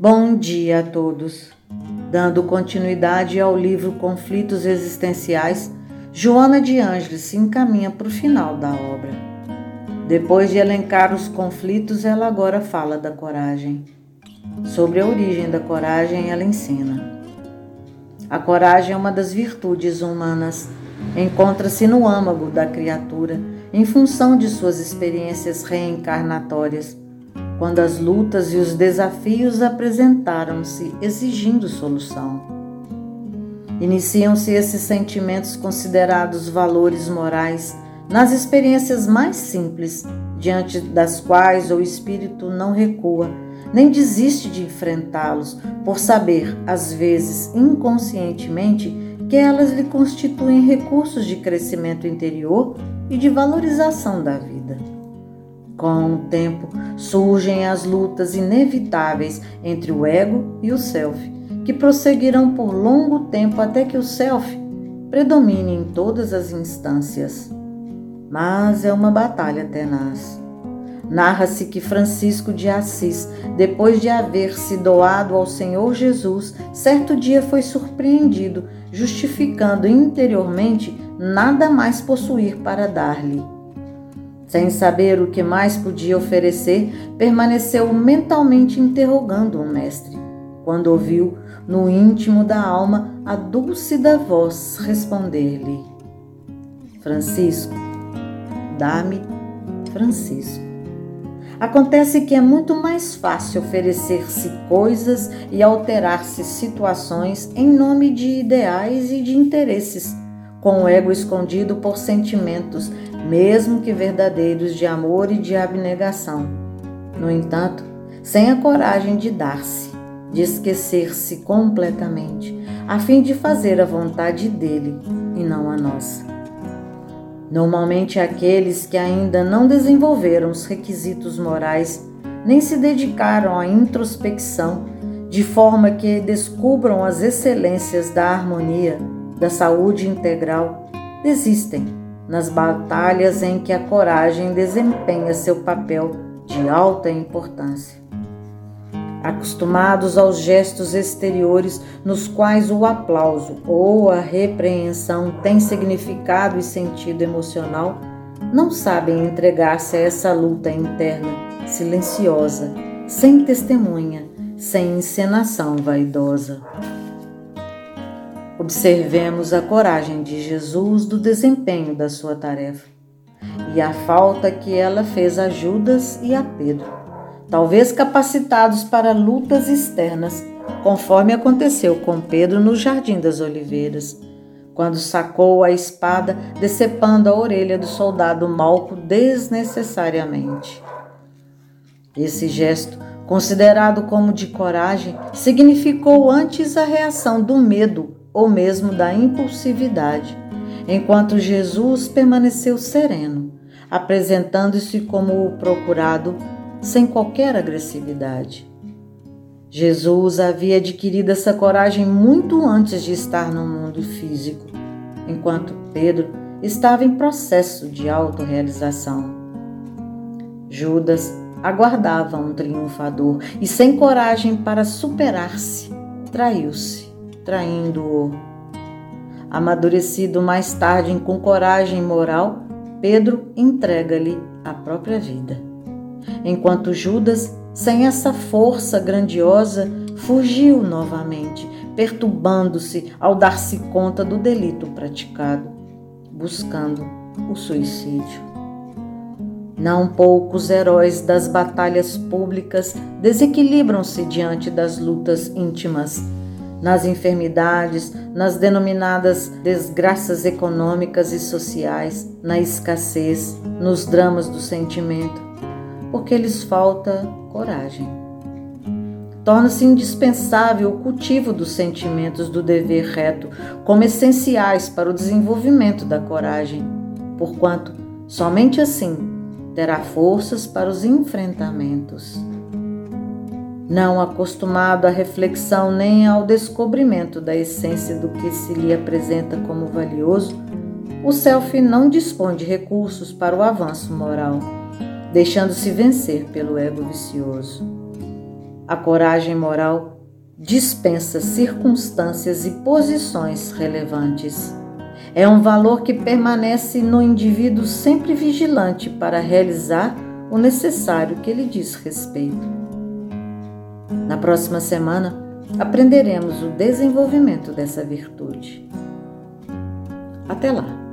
Bom dia a todos. Dando continuidade ao livro Conflitos Existenciais, Joana de Ângeles se encaminha para o final da obra. Depois de elencar os conflitos, ela agora fala da coragem. Sobre a origem da coragem, ela ensina. A coragem é uma das virtudes humanas. Encontra-se no âmago da criatura, em função de suas experiências reencarnatórias quando as lutas e os desafios apresentaram-se exigindo solução. Iniciam-se esses sentimentos considerados valores morais nas experiências mais simples, diante das quais o espírito não recua, nem desiste de enfrentá-los, por saber, às vezes inconscientemente, que elas lhe constituem recursos de crescimento interior e de valorização da vida. Com o tempo, surgem as lutas inevitáveis entre o ego e o self, que prosseguirão por longo tempo até que o self predomine em todas as instâncias. Mas é uma batalha tenaz. Narra-se que Francisco de Assis, depois de haver se doado ao Senhor Jesus, certo dia foi surpreendido, justificando interiormente nada mais possuir para dar-lhe. Sem saber o que mais podia oferecer, permaneceu mentalmente interrogando o mestre, quando ouviu, no íntimo da alma, a dúlcida voz responder-lhe: Francisco, dá-me Francisco. Acontece que é muito mais fácil oferecer-se coisas e alterar-se situações em nome de ideais e de interesses, com o ego escondido por sentimentos mesmo que verdadeiros de amor e de abnegação. No entanto, sem a coragem de dar-se, de esquecer-se completamente, a fim de fazer a vontade dele e não a nossa. Normalmente, aqueles que ainda não desenvolveram os requisitos morais nem se dedicaram à introspecção, de forma que descubram as excelências da harmonia, da saúde integral, desistem nas batalhas em que a coragem desempenha seu papel de alta importância. Acostumados aos gestos exteriores nos quais o aplauso ou a repreensão tem significado e sentido emocional, não sabem entregar-se a essa luta interna, silenciosa, sem testemunha, sem encenação vaidosa. Observemos a coragem de Jesus do desempenho da sua tarefa e a falta que ela fez a Judas e a Pedro, talvez capacitados para lutas externas, conforme aconteceu com Pedro no Jardim das Oliveiras, quando sacou a espada, decepando a orelha do soldado Malco desnecessariamente. Esse gesto, considerado como de coragem, significou antes a reação do medo ou mesmo da impulsividade, enquanto Jesus permaneceu sereno, apresentando-se como o procurado sem qualquer agressividade. Jesus havia adquirido essa coragem muito antes de estar no mundo físico, enquanto Pedro estava em processo de autorrealização. Judas aguardava um triunfador e, sem coragem para superar-se, traiu-se traindo-o. Amadurecido mais tarde com coragem moral, Pedro entrega-lhe a própria vida. Enquanto Judas, sem essa força grandiosa, fugiu novamente, perturbando-se ao dar-se conta do delito praticado, buscando o suicídio. Não poucos heróis das batalhas públicas desequilibram-se diante das lutas íntimas nas enfermidades, nas denominadas desgraças econômicas e sociais, na escassez, nos dramas do sentimento, porque lhes falta coragem. Torna-se indispensável o cultivo dos sentimentos do dever reto como essenciais para o desenvolvimento da coragem, porquanto somente assim terá forças para os enfrentamentos não acostumado à reflexão nem ao descobrimento da essência do que se lhe apresenta como valioso, o self não dispõe de recursos para o avanço moral, deixando-se vencer pelo ego vicioso. A coragem moral dispensa circunstâncias e posições relevantes. É um valor que permanece no indivíduo sempre vigilante para realizar o necessário que lhe diz respeito. Na próxima semana, aprenderemos o desenvolvimento dessa virtude. Até lá!